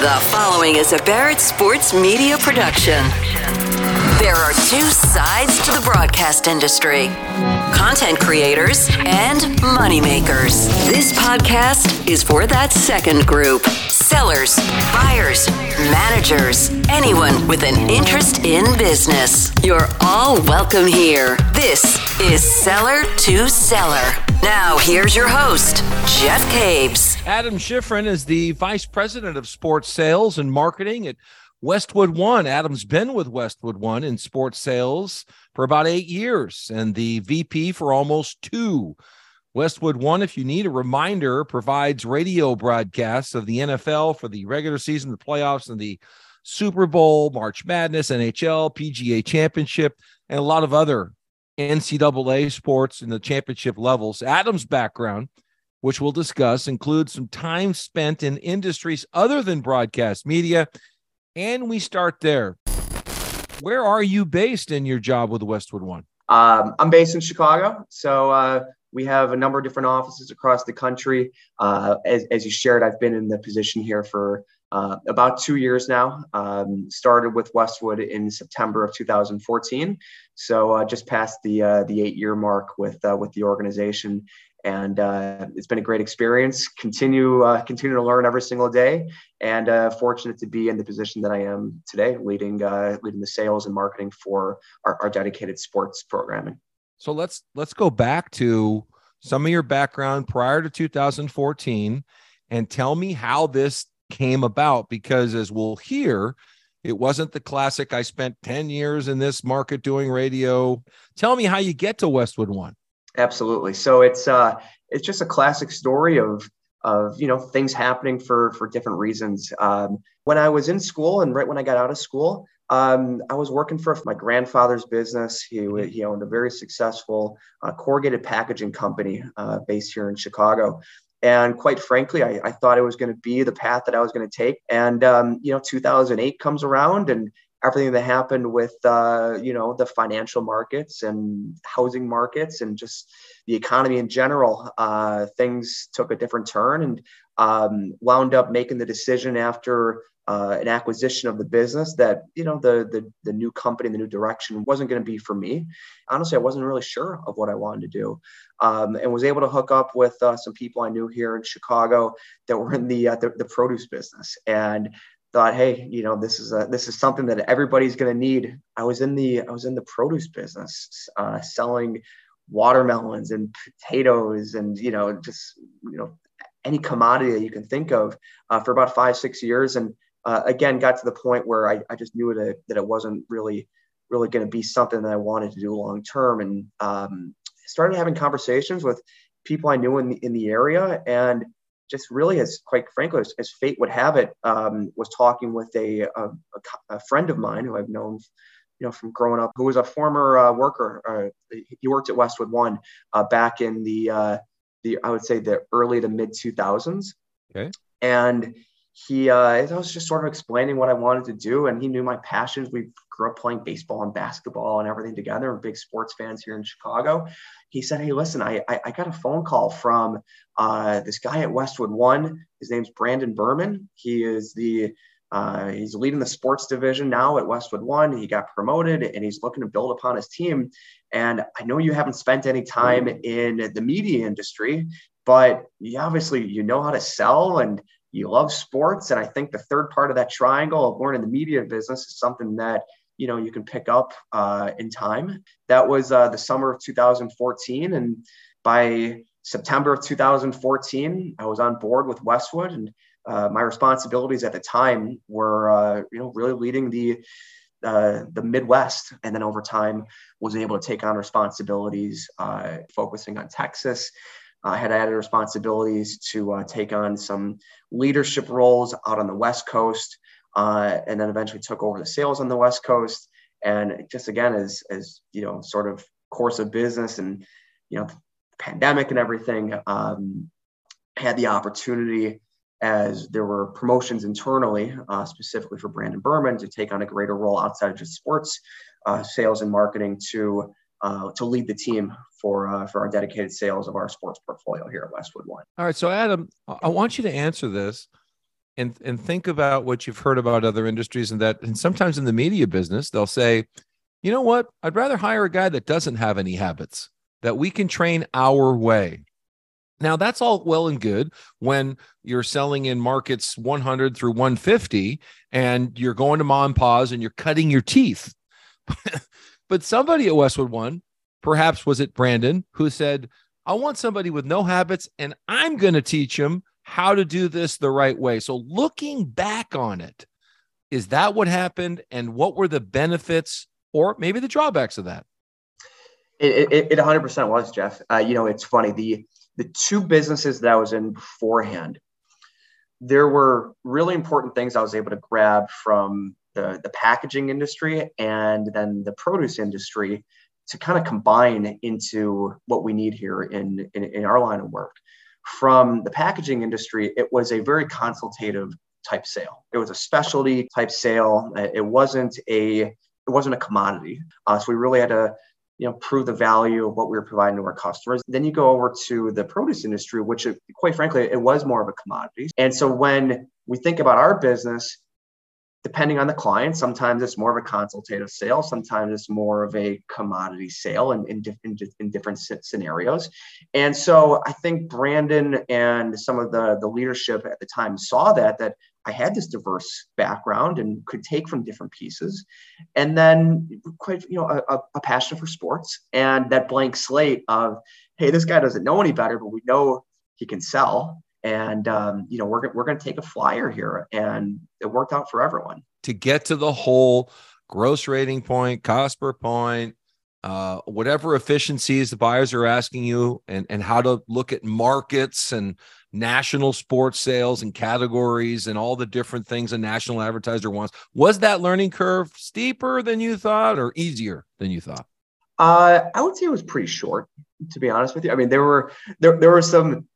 The following is a Barrett Sports Media production. There are two sides to the broadcast industry content creators and moneymakers. This podcast is for that second group sellers, buyers, managers, anyone with an interest in business. You're all welcome here. This is Seller to Seller. Now, here's your host, Jeff Caves. Adam Shifrin is the Vice President of Sports Sales and Marketing at Westwood One. Adam's been with Westwood One in sports sales for about eight years and the VP for almost two. Westwood One, if you need a reminder, provides radio broadcasts of the NFL for the regular season, the playoffs, and the Super Bowl, March Madness, NHL, PGA Championship, and a lot of other NCAA sports in the championship levels. Adam's background, which we'll discuss, includes some time spent in industries other than broadcast media. And we start there. Where are you based in your job with Westwood One? Um, I'm based in Chicago. So uh, we have a number of different offices across the country. Uh, as, as, you shared, I've been in the position here for uh, about two years now. Um, started with Westwood in September of 2014, so uh, just past the uh, the eight year mark with uh, with the organization, and uh, it's been a great experience. Continue uh, continue to learn every single day, and fortunate to be in the position that I am today, leading leading the sales and marketing for our, our dedicated sports programming. So let's let's go back to some of your background prior to 2014 and tell me how this came about because as we'll hear it wasn't the classic i spent 10 years in this market doing radio. Tell me how you get to westwood one. Absolutely. So it's uh it's just a classic story of of you know things happening for for different reasons. Um, when i was in school and right when i got out of school um, I was working for my grandfather's business. He, he owned a very successful uh, corrugated packaging company uh, based here in Chicago. And quite frankly, I, I thought it was going to be the path that I was going to take. And, um, you know, 2008 comes around and everything that happened with, uh, you know, the financial markets and housing markets and just the economy in general, uh, things took a different turn and um, wound up making the decision after uh, an acquisition of the business that you know the the, the new company the new direction wasn't going to be for me. Honestly i wasn't really sure of what i wanted to do um, and was able to hook up with uh, some people i knew here in chicago that were in the, uh, the, the produce business and thought hey you know this is a this is something that everybody's going to need. I was in the i was in the produce business uh, selling watermelons and potatoes and you know just you know any commodity that you can think of uh, for about five six years and uh, again got to the point where I, I just knew that, that it wasn't really really going to be something that I wanted to do long term. And um, started having conversations with people I knew in the, in the area. And just really as quite frankly as, as fate would have it um, was talking with a, a, a, friend of mine who I've known you know from growing up who was a former uh, worker uh, he worked at Westwood One uh, back in the uh, the I would say the early to mid 2000s okay. And he uh, I was just sort of explaining what I wanted to do, and he knew my passions. We grew up playing baseball and basketball and everything together. We're big sports fans here in Chicago. He said, "Hey, listen, I I, I got a phone call from uh, this guy at Westwood One. His name's Brandon Berman. He is the uh, he's leading the sports division now at Westwood One. He got promoted and he's looking to build upon his team. And I know you haven't spent any time in the media industry, but you obviously you know how to sell and you love sports. And I think the third part of that triangle of learning the media business is something that you know you can pick up uh, in time. That was uh, the summer of 2014, and by September of 2014, I was on board with Westwood, and uh, my responsibilities at the time were uh, you know really leading the uh, the Midwest, and then over time was able to take on responsibilities uh, focusing on Texas, I had added responsibilities to uh, take on some leadership roles out on the West Coast, uh, and then eventually took over the sales on the West Coast. And just again, as as you know, sort of course of business and you know, pandemic and everything, um, had the opportunity as there were promotions internally, uh, specifically for Brandon Berman, to take on a greater role outside of just sports uh, sales and marketing to uh, to lead the team for uh, for our dedicated sales of our sports portfolio here at Westwood One. All right, so Adam, I want you to answer this, and and think about what you've heard about other industries and that and sometimes in the media business they'll say you know what? I'd rather hire a guy that doesn't have any habits that we can train our way. Now that's all well and good when you're selling in markets 100 through 150 and you're going to mom and pa's and you're cutting your teeth but somebody at westwood one perhaps was it brandon who said i want somebody with no habits and i'm going to teach him how to do this the right way. So, looking back on it, is that what happened? And what were the benefits or maybe the drawbacks of that? It, it, it 100% was, Jeff. Uh, you know, it's funny. The, the two businesses that I was in beforehand, there were really important things I was able to grab from the, the packaging industry and then the produce industry to kind of combine into what we need here in, in, in our line of work from the packaging industry, it was a very consultative type sale. It was a specialty type sale. It wasn't a it wasn't a commodity. Uh, so we really had to you know prove the value of what we were providing to our customers. Then you go over to the produce industry, which quite frankly it was more of a commodity. And so when we think about our business, depending on the client, sometimes it's more of a consultative sale, sometimes it's more of a commodity sale in, in, in, in, different scenarios. And so I think Brandon and some of the, the leadership at the time saw that, that I had this diverse background and could take from different pieces. And then quite, you know, a, a passion for sports and that blank slate of, hey, this guy doesn't know any better, but we know he can sell and um, you know we're, we're going to take a flyer here and it worked out for everyone. To get to the whole gross rating point cost per point uh, whatever efficiencies the buyers are asking you and, and how to look at markets and national sports sales and categories and all the different things a national advertiser wants was that learning curve steeper than you thought or easier than you thought? Uh, i would say it was pretty short to be honest with you. I mean there were there, there were some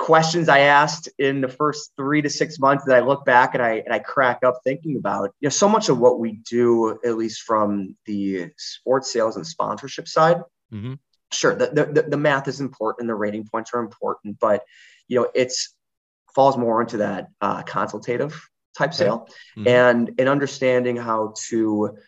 questions I asked in the first three to six months that I look back and I and I crack up thinking about. You know, so much of what we do, at least from the sports sales and sponsorship side, mm-hmm. sure, the, the the math is important, the rating points are important, but you know, it's falls more into that uh, consultative type sale mm-hmm. and in understanding how to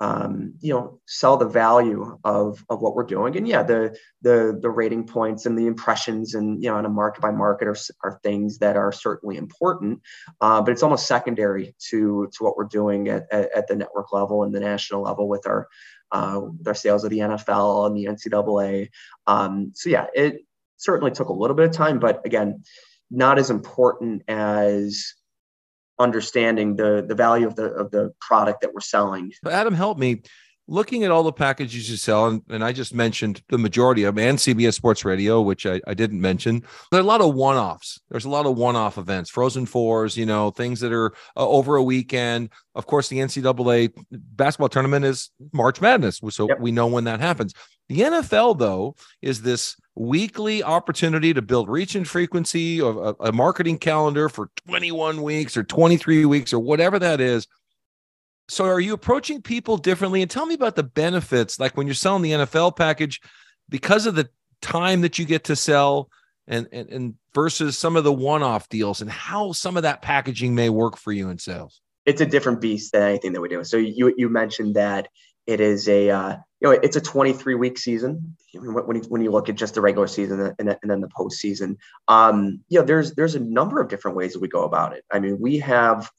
um, you know sell the value of of what we're doing. And yeah the the the rating points and the impressions and you know on a market by market are, are things that are certainly important uh, but it's almost secondary to to what we're doing at, at, at, the network level and the national level with our uh, our sales of the NFL and the NCAA um, so yeah it certainly took a little bit of time but again not as important as understanding the the value of the of the product that we're selling. Adam, help me. Looking at all the packages you sell, and, and I just mentioned the majority of them, and CBS Sports Radio, which I, I didn't mention. There are a lot of one offs. There's a lot of one off events, Frozen Fours, you know, things that are uh, over a weekend. Of course, the NCAA basketball tournament is March Madness, so yep. we know when that happens. The NFL, though, is this weekly opportunity to build reach and frequency of a, a, marketing calendar for 21 weeks or 23 weeks or whatever that is. So, are you approaching people differently? And tell me about the benefits, like when you're selling the NFL package, because of the time that you get to sell and, and, and versus some of the one off deals and how some of that packaging may work for you in sales. It's a different beast than anything that we do. So, you, you mentioned that it is a uh, you know it's a 23 week season when you, when you look at just the regular season and, and then the postseason. Um, you know, there's there's a number of different ways that we go about it. I mean, we have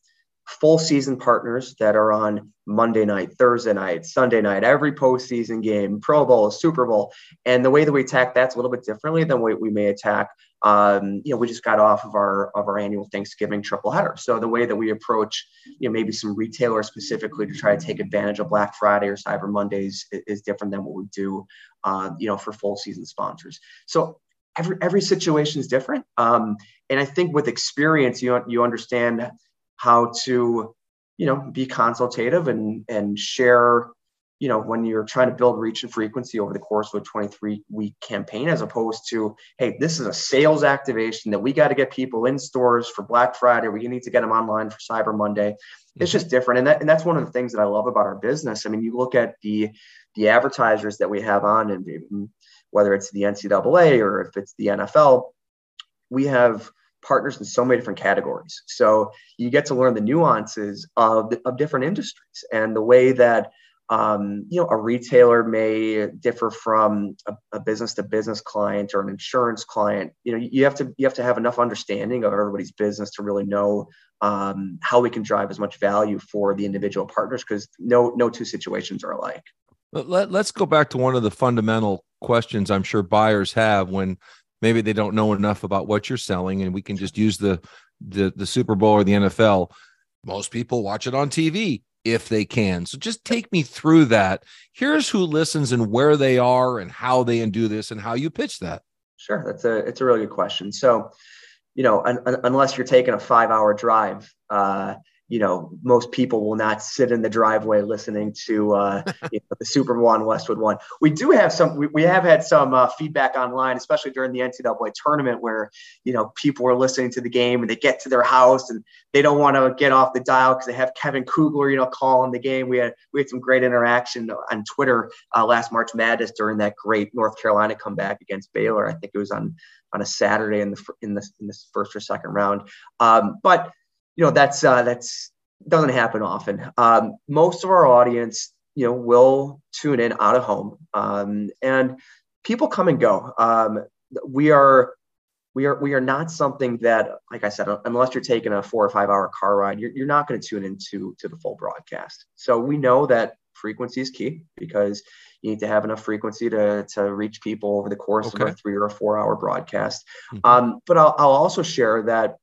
full season partners that are on Monday night, Thursday night, Sunday night, every postseason game, Pro Bowl, Super Bowl. And the way that we attack that's a little bit differently than what we may attack. Um, you know, we just got off of our of our annual Thanksgiving triple header. So the way that we approach, you know, maybe some retailers specifically to try to take advantage of Black Friday or Cyber Mondays is, is different than what we do, uh, you know, for full season sponsors. So every every situation is different. Um, and I think with experience, you you understand how to you know be consultative and and share you know when you're trying to build reach and frequency over the course of a 23 week campaign as opposed to hey this is a sales activation that we got to get people in stores for black friday. We need to get them online for cyber monday. It's mm-hmm. just different. And, that, and that's one of the things that i love about our business. I mean you look at the the advertisers that we have on and whether it's the ncaa or if it's the nfl we have partners in so many different categories. So you get to learn the nuances of, of different industries and the way that um, you know a retailer may differ from a business to business client or an insurance client. You know, you have to you have to have enough understanding of everybody's business to really know um, how we can drive as much value for the individual partners because no no two situations are alike. Let, let's go back to one of the fundamental questions I'm sure buyers have when maybe they don't know enough about what you're selling and we can just use the the, the super bowl or the nfl most people watch it on tv if they can. So just take me through that. Here's who listens and where they are and how they do this and how you pitch that. Sure that's a it's a really good question. So you know un, un, unless you're taking a five hour drive uh, you know, most people will not sit in the driveway listening to uh, you know, the Super Bowl on Westwood One. We do have some. We, we have had some uh, feedback online, especially during the NCAA tournament, where you know people are listening to the game and they get to their house and they don't want to get off the dial because they have Kevin Kugler, you know, calling the game. We had we had some great interaction on Twitter uh, last March Madness during that great North Carolina comeback against Baylor. I think it was on on a Saturday in the in the in this first or second round. Um, but you know that's uh, that's doesn't happen often. Um, most of our audience, you know, will tune in out of home, um, and people come and go. Um, we are we are we are not something that, like I said, unless you're taking a four or five hour car ride, you're, you're not going to tune into to the full broadcast. So we know that frequency is key because you need to have enough frequency to, to reach people over the course okay. of a three or a four hour broadcast. Mm-hmm. Um, but I'll, I'll also share that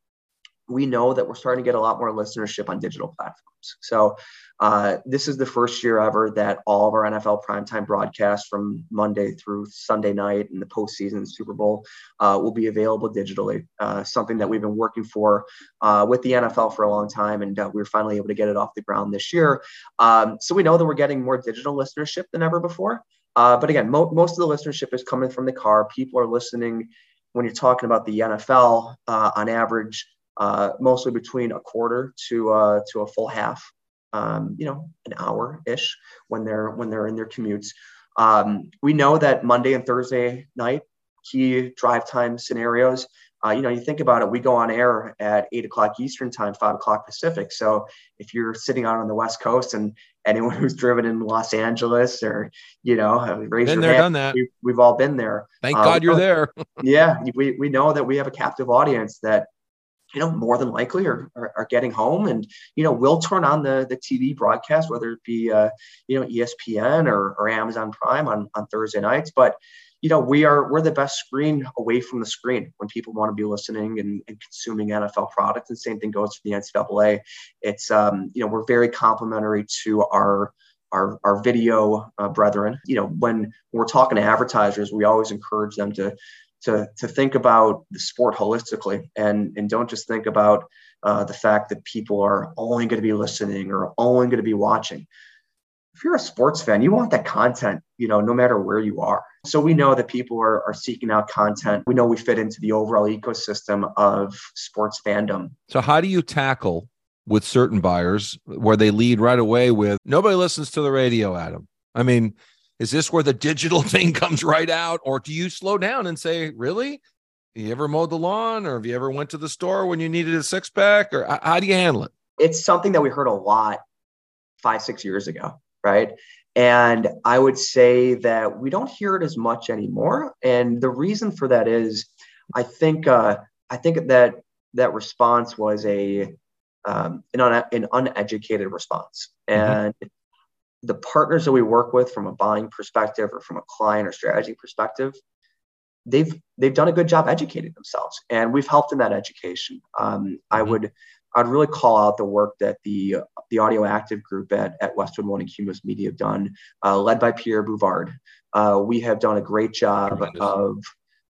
we know that we're starting to get a lot more listenership on digital platforms. So uh, this is the first year ever that all of our NFL primetime broadcasts from Monday through Sunday night and the postseason Super Bowl uh, will be available digitally. Uh, something that we've been working for uh, with the NFL for a long time, and uh, we were finally able to get it off the ground this year. Um, so we know that we're getting more digital listenership than ever before. Uh, but again, mo- most of the listenership is coming from the car. People are listening when you're talking about the NFL on average uh, mostly between a quarter to uh, to a full half. Um, you know, an hour ish when they're when they're in their commutes. Um, we know that Monday and Thursday night key drive time scenarios. Uh, you know, you think about it, we go on air at eight o'clock Eastern time, five o'clock Pacific. So if you're sitting out on the West Coast and anyone who's driven in Los Angeles or, you know, raise been your there, hand, done that. We, have all been there. Thank uh, God you're there. yeah. We, we know that we have a captive audience that you know, more than likely are, are, are, getting home and, you know, we'll turn on the, the TV broadcast, whether it be, uh, you know, ESPN or, or Amazon Prime on, on Thursday nights. But, you know, we are, we're the best screen away from the screen when people want to be listening and, and consuming NFL products. And same thing goes for the NCAA. It's, um, you know, we're very complementary to our, our, our video uh, brethren. You know, when we're talking to advertisers, we always encourage them to to, to think about the sport holistically and, and don't just think about uh, the fact that people are only going to be listening or only going to be watching. If you're a sports fan, you want that content, you know, no matter where you are. So we know that people are, are seeking out content. We know we fit into the overall ecosystem of sports fandom. So how do you tackle with certain buyers where they lead right away with nobody listens to the radio, Adam? I mean, is this where the digital thing comes right out? Or do you slow down and say really? You ever mowed the lawn? Or have you ever went to the store when you needed a six pack or how do you handle it? It's something that we heard a lot five six years ago right? And i would say that we don't hear it as much anymore. And the reason for that is i think uh, i think that that response was a um, an, un- an uneducated response. Mm-hmm. and mm-hmm the partners that we work with from a buying perspective or from a client or strategy perspective, they've they've done a good job educating themselves, and we've helped in that education. Um, I mm-hmm. would I'd really call out the work that the the Audio Active group at, at Westwood One and Cumulus Media have done, uh, led by Pierre Bouvard. Uh, we have done a great job of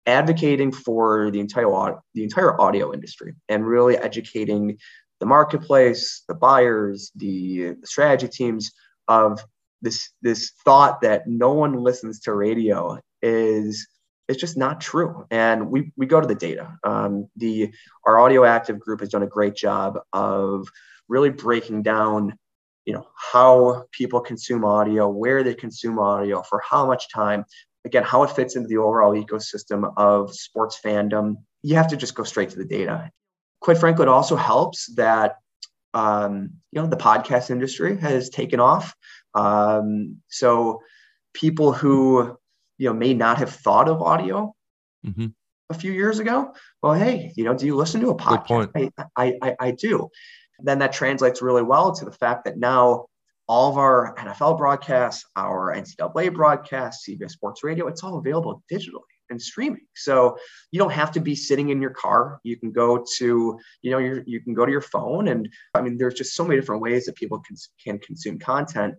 advocating for the entire the entire audio industry and really educating the marketplace, the buyers, the, the strategy teams of this this thought that no one listens to radio is it's just not true. And we we go to the data. Um, the our audio active group has done a great job of really breaking down you know how people consume audio where they consume audio for how much time. Again, how it fits into the overall ecosystem of sports fandom, you have to just go straight to the data. Quite frankly, it also helps that um, you know the podcast industry has taken off. Um, so people who you know may not have thought of audio mm-hmm. a few years ago, well, hey, you know, do you listen to a podcast? I, I, I, I do. Then that translates really well to the fact that now all of our NFL broadcasts, our NCAA broadcasts, CBS Sports Radio, it's all available digitally and streaming. So you don't have to be sitting in your car. You can go to, you know, your, you can go to your phone. And I mean, there's just so many different ways that people can, can consume content.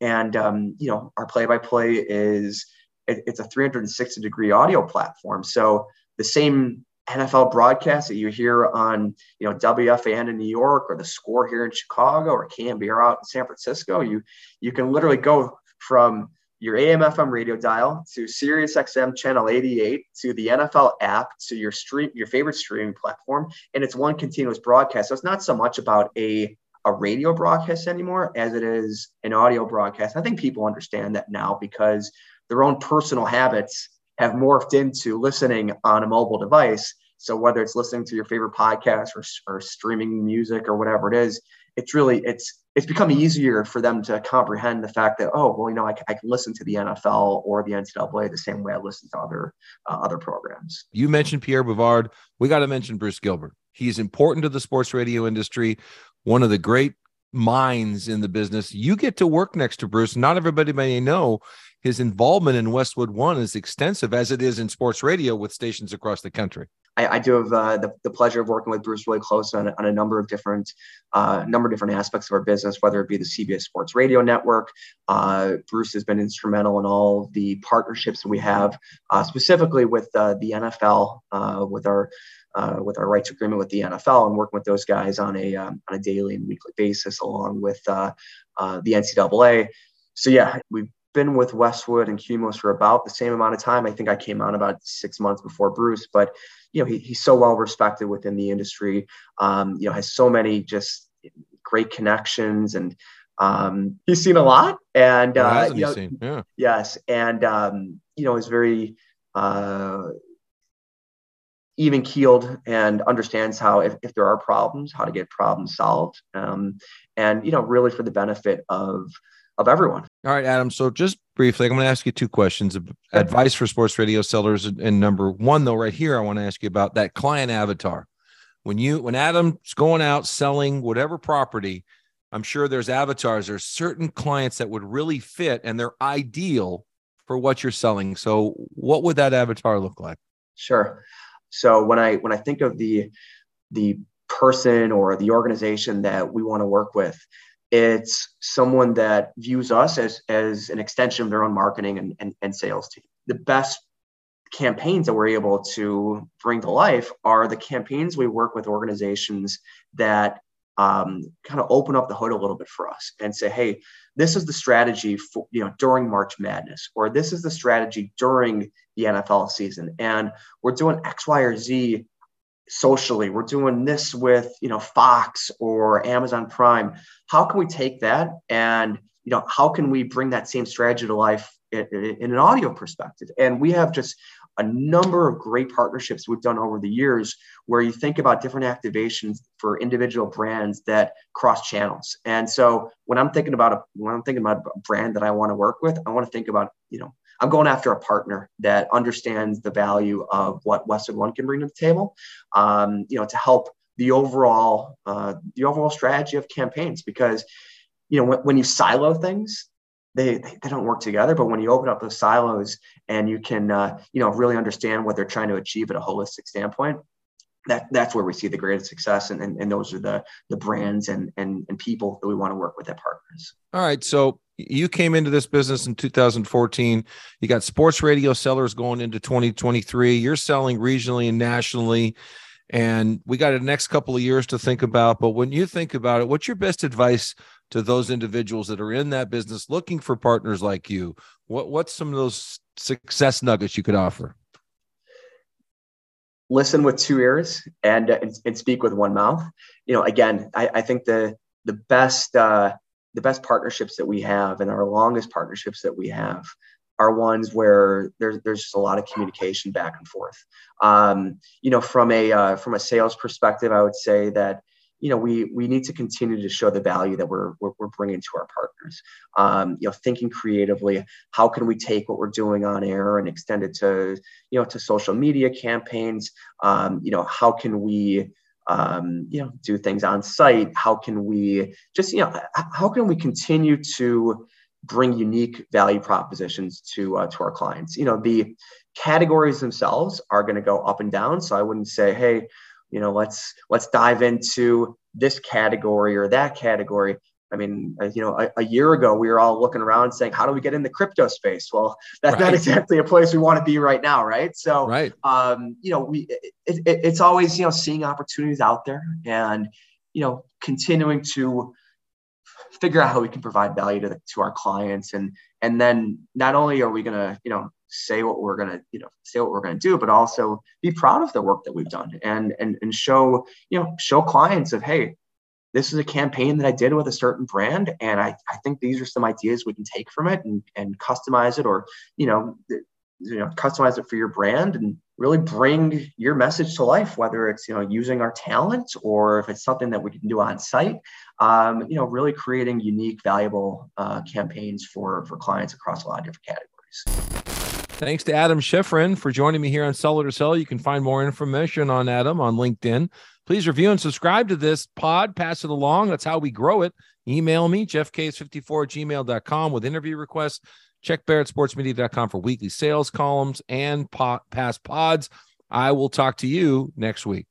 And, um, you know, our play by play is, it, it's a 360 degree audio platform. So the same NFL broadcast that you hear on, you know, WFAN in New York or the score here in Chicago or KNBR out in San Francisco, you you can literally go from your AM FM radio dial to Sirius XM channel 88 to the NFL app to your stream your favorite streaming platform and it's one continuous broadcast. So it's not so much about a a radio broadcast anymore as it is an audio broadcast. I think people understand that now because their own personal habits have morphed into listening on a mobile device. So whether it's listening to your favorite podcast or, or streaming music or whatever it is, it's really it's it's become easier for them to comprehend the fact that oh well you know I, I can listen to the NFL or the NCAA the same way I listen to other uh, other programs. You mentioned Pierre Bouvard. We got to mention Bruce Gilbert. He's important to the sports radio industry. One of the great minds in the business. You get to work next to Bruce. Not everybody may know his involvement in Westwood One is extensive as it is in sports radio with stations across the country. I, I do have uh, the, the pleasure of working with Bruce really close on, on a number of different uh, number of different aspects of our business, whether it be the CBS Sports Radio Network. Uh, Bruce has been instrumental in all the partnerships that we have, uh, specifically with uh, the NFL, uh, with our uh, with our rights agreement with the NFL and working with those guys on a um, on a daily and weekly basis, along with uh, uh, the NCAA. So yeah, we've been with Westwood and Cumulus for about the same amount of time. I think I came on about six months before Bruce, but you know he, he's so well respected within the industry. Um, you know has so many just great connections and um, he's seen a lot and uh, you know, yeah. yes and um, you know is very uh, even keeled and understands how if, if there are problems how to get problems solved um, and you know really for the benefit of of everyone. All right adam so just briefly i'm going to ask you two questions. Advice for sports radio sellers and number one though right here i want to ask you about that client avatar. When you when adam's going out selling whatever property i'm sure there's avatars there's certain clients that would really fit and they're ideal for what you're selling. So what would that avatar look like? Sure. So when I when I think of the the person or the organization that we want to work with, it's someone that views us as as an extension of their own marketing and, and, and sales team. The best campaigns that we're able to bring to life are the campaigns we work with organizations that um, kind of open up the hood a little bit for us and say, hey, this is the strategy for you know during March Madness, or this is the strategy during the NFL season, and we're doing X, Y, or Z socially. We're doing this with you know Fox or Amazon Prime. How can we take that and you know how can we bring that same strategy to life in, in an audio perspective? And we have just a number of great partnerships we've done over the years where you think about different activations for individual brands that cross channels. And so when I'm thinking about a when I'm thinking about a brand that I want to work with, I want to think about, you know, I'm going after a partner that understands the value of what Westwood One can bring to the table, um, you know, to help the overall uh, the overall strategy of campaigns. Because, you know, when, when you silo things, they, they don't work together. But when you open up those silos and you can, uh, you know, really understand what they're trying to achieve at a holistic standpoint, that that's where we see the greatest success. And, and, and those are the, the brands and, and, and people that we want to work with at partners. All right. So you came into this business in 2014. You got sports radio sellers going into 2023. You're selling regionally and nationally. And we got the next couple of years to think about. But when you think about it, what's your best advice to those individuals that are in that business looking for partners like you? What what's some of those success nuggets you could offer? Listen with two ears and and, and speak with one mouth. You know, again, I, I think the the best uh, the best partnerships that we have and our longest partnerships that we have are ones where there's there's just a lot of communication back and forth. Um, you know, from a uh, from a sales perspective, I would say that you know we we need to continue to show the value that we're we're, we're bringing to our partners um, you know thinking creatively how can we take what we're doing on air and extend it to you know to social media campaigns um, you know how can we um, you know do things on site? How can we just you know how can we continue to bring unique value propositions to uh, to our clients? You know the categories themselves are going to go up and down so i wouldn't say hey you know let's let's dive into this category or that category i mean uh, you know a, a, year ago we were all looking around saying how do we get in the crypto space? Well that's right. not exactly a place we want to be right now right? So right. um you know we it, it, it's always you know seeing opportunities out there and you know continuing to figure out how we can provide value to, the, to our clients. And and then not only are we going to you know say what we're going to you know say what we're going to do but also be proud of the work that we've done and and and show you know show clients of hey this is a campaign that I did with a certain brand and I, I think these are some ideas we can take from it and, and customize it or you know you know customize it for your brand and really bring your message to life whether it's you know using our talent or if it's something that we can do on site um, you know really creating unique valuable uh, campaigns for for clients across a lot of different categories Thanks to Adam Shifrin for joining me here on Seller to Sell. You can find more information on Adam on LinkedIn. Please review and subscribe to this pod. Pass it along. That's how we grow it. Email me, jeffcase54 gmail.com with interview requests. Check barrettsportsmedia.com for weekly sales columns and past pods. I will talk to you next week.